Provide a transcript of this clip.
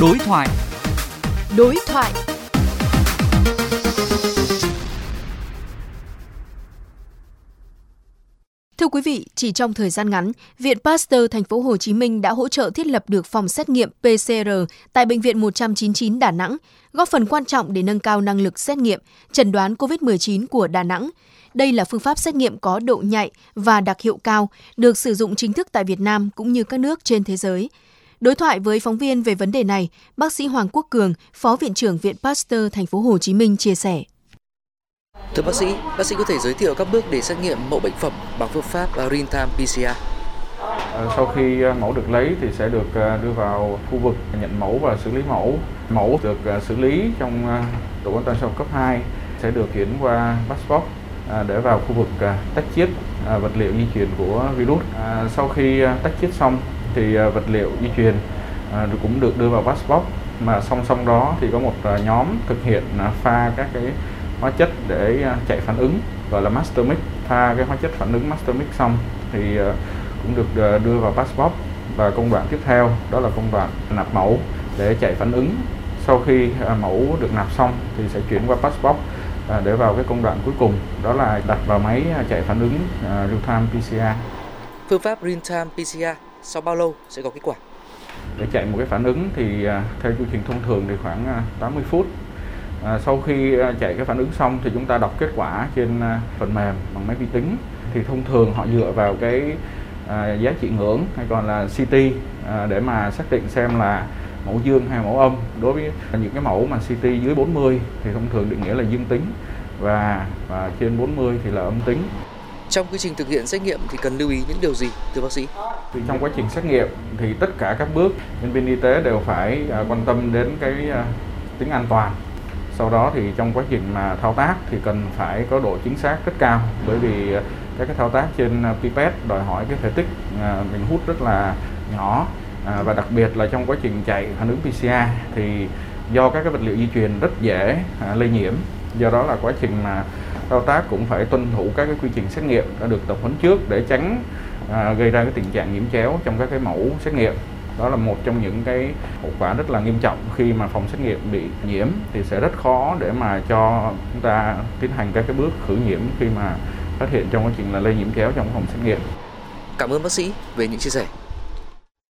Đối thoại. Đối thoại. Thưa quý vị, chỉ trong thời gian ngắn, Viện Pasteur Thành phố Hồ Chí Minh đã hỗ trợ thiết lập được phòng xét nghiệm PCR tại bệnh viện 199 Đà Nẵng, góp phần quan trọng để nâng cao năng lực xét nghiệm, chẩn đoán COVID-19 của Đà Nẵng. Đây là phương pháp xét nghiệm có độ nhạy và đặc hiệu cao, được sử dụng chính thức tại Việt Nam cũng như các nước trên thế giới. Đối thoại với phóng viên về vấn đề này, bác sĩ Hoàng Quốc Cường, Phó Viện trưởng Viện Pasteur Thành phố Hồ Chí Minh chia sẻ. Thưa bác sĩ, bác sĩ có thể giới thiệu các bước để xét nghiệm mẫu bệnh phẩm bằng phương pháp real-time PCR? Ờ, sau khi ờ, mẫu được lấy thì sẽ được ờ, đưa vào khu vực nhận mẫu và xử lý mẫu. Mẫu được xử lý trong tổ quan sâu cấp 2 sẽ được chuyển qua passport để vào khu vực tách chiết vật liệu di truyền của virus. Sau khi tách chiết xong thì à, vật liệu di truyền à, cũng được đưa vào passport mà song song đó thì có một à, nhóm thực hiện pha các cái hóa chất để chạy phản ứng, gọi là master mix. Pha cái hóa chất phản ứng master mix xong thì cũng được đưa vào passport và công đoạn tiếp theo, đó là công đoạn nạp mẫu để chạy phản ứng. Sau khi mẫu được nạp xong thì sẽ chuyển qua passport để vào cái công đoạn cuối cùng, đó là đặt vào máy chạy phản ứng real time PCR. Phương pháp real time PCR sau bao lâu sẽ có kết quả? Để chạy một cái phản ứng thì à, theo quy trình thông thường thì khoảng à, 80 phút. À, sau khi à, chạy cái phản ứng xong thì chúng ta đọc kết quả trên phần mềm bằng máy vi tính. Thì thông thường họ dựa vào cái à, giá trị ngưỡng hay còn là CT à, để mà xác định xem là mẫu dương hay mẫu âm. Đối với những cái mẫu mà CT dưới 40 thì thông thường định nghĩa là dương tính và, và trên 40 thì là âm tính trong quy trình thực hiện xét nghiệm thì cần lưu ý những điều gì, thưa bác sĩ? Thì trong quá trình xét nghiệm thì tất cả các bước nhân viên y tế đều phải à, quan tâm đến cái à, tính an toàn. Sau đó thì trong quá trình mà thao tác thì cần phải có độ chính xác rất cao, bởi vì à, các cái thao tác trên pipette đòi hỏi cái thể tích mình hút rất là nhỏ. Và đặc biệt là trong quá trình chạy phản ứng PCR thì do các cái vật liệu di truyền rất dễ lây nhiễm. Do đó là quá trình mà thao tác cũng phải tuân thủ các cái quy trình xét nghiệm đã được tập huấn trước để tránh à, gây ra cái tình trạng nhiễm chéo trong các cái mẫu xét nghiệm đó là một trong những cái hậu quả rất là nghiêm trọng khi mà phòng xét nghiệm bị nhiễm thì sẽ rất khó để mà cho chúng ta tiến hành các cái bước khử nhiễm khi mà phát hiện trong quá trình là lây nhiễm chéo trong phòng xét nghiệm. Cảm ơn bác sĩ về những chia sẻ.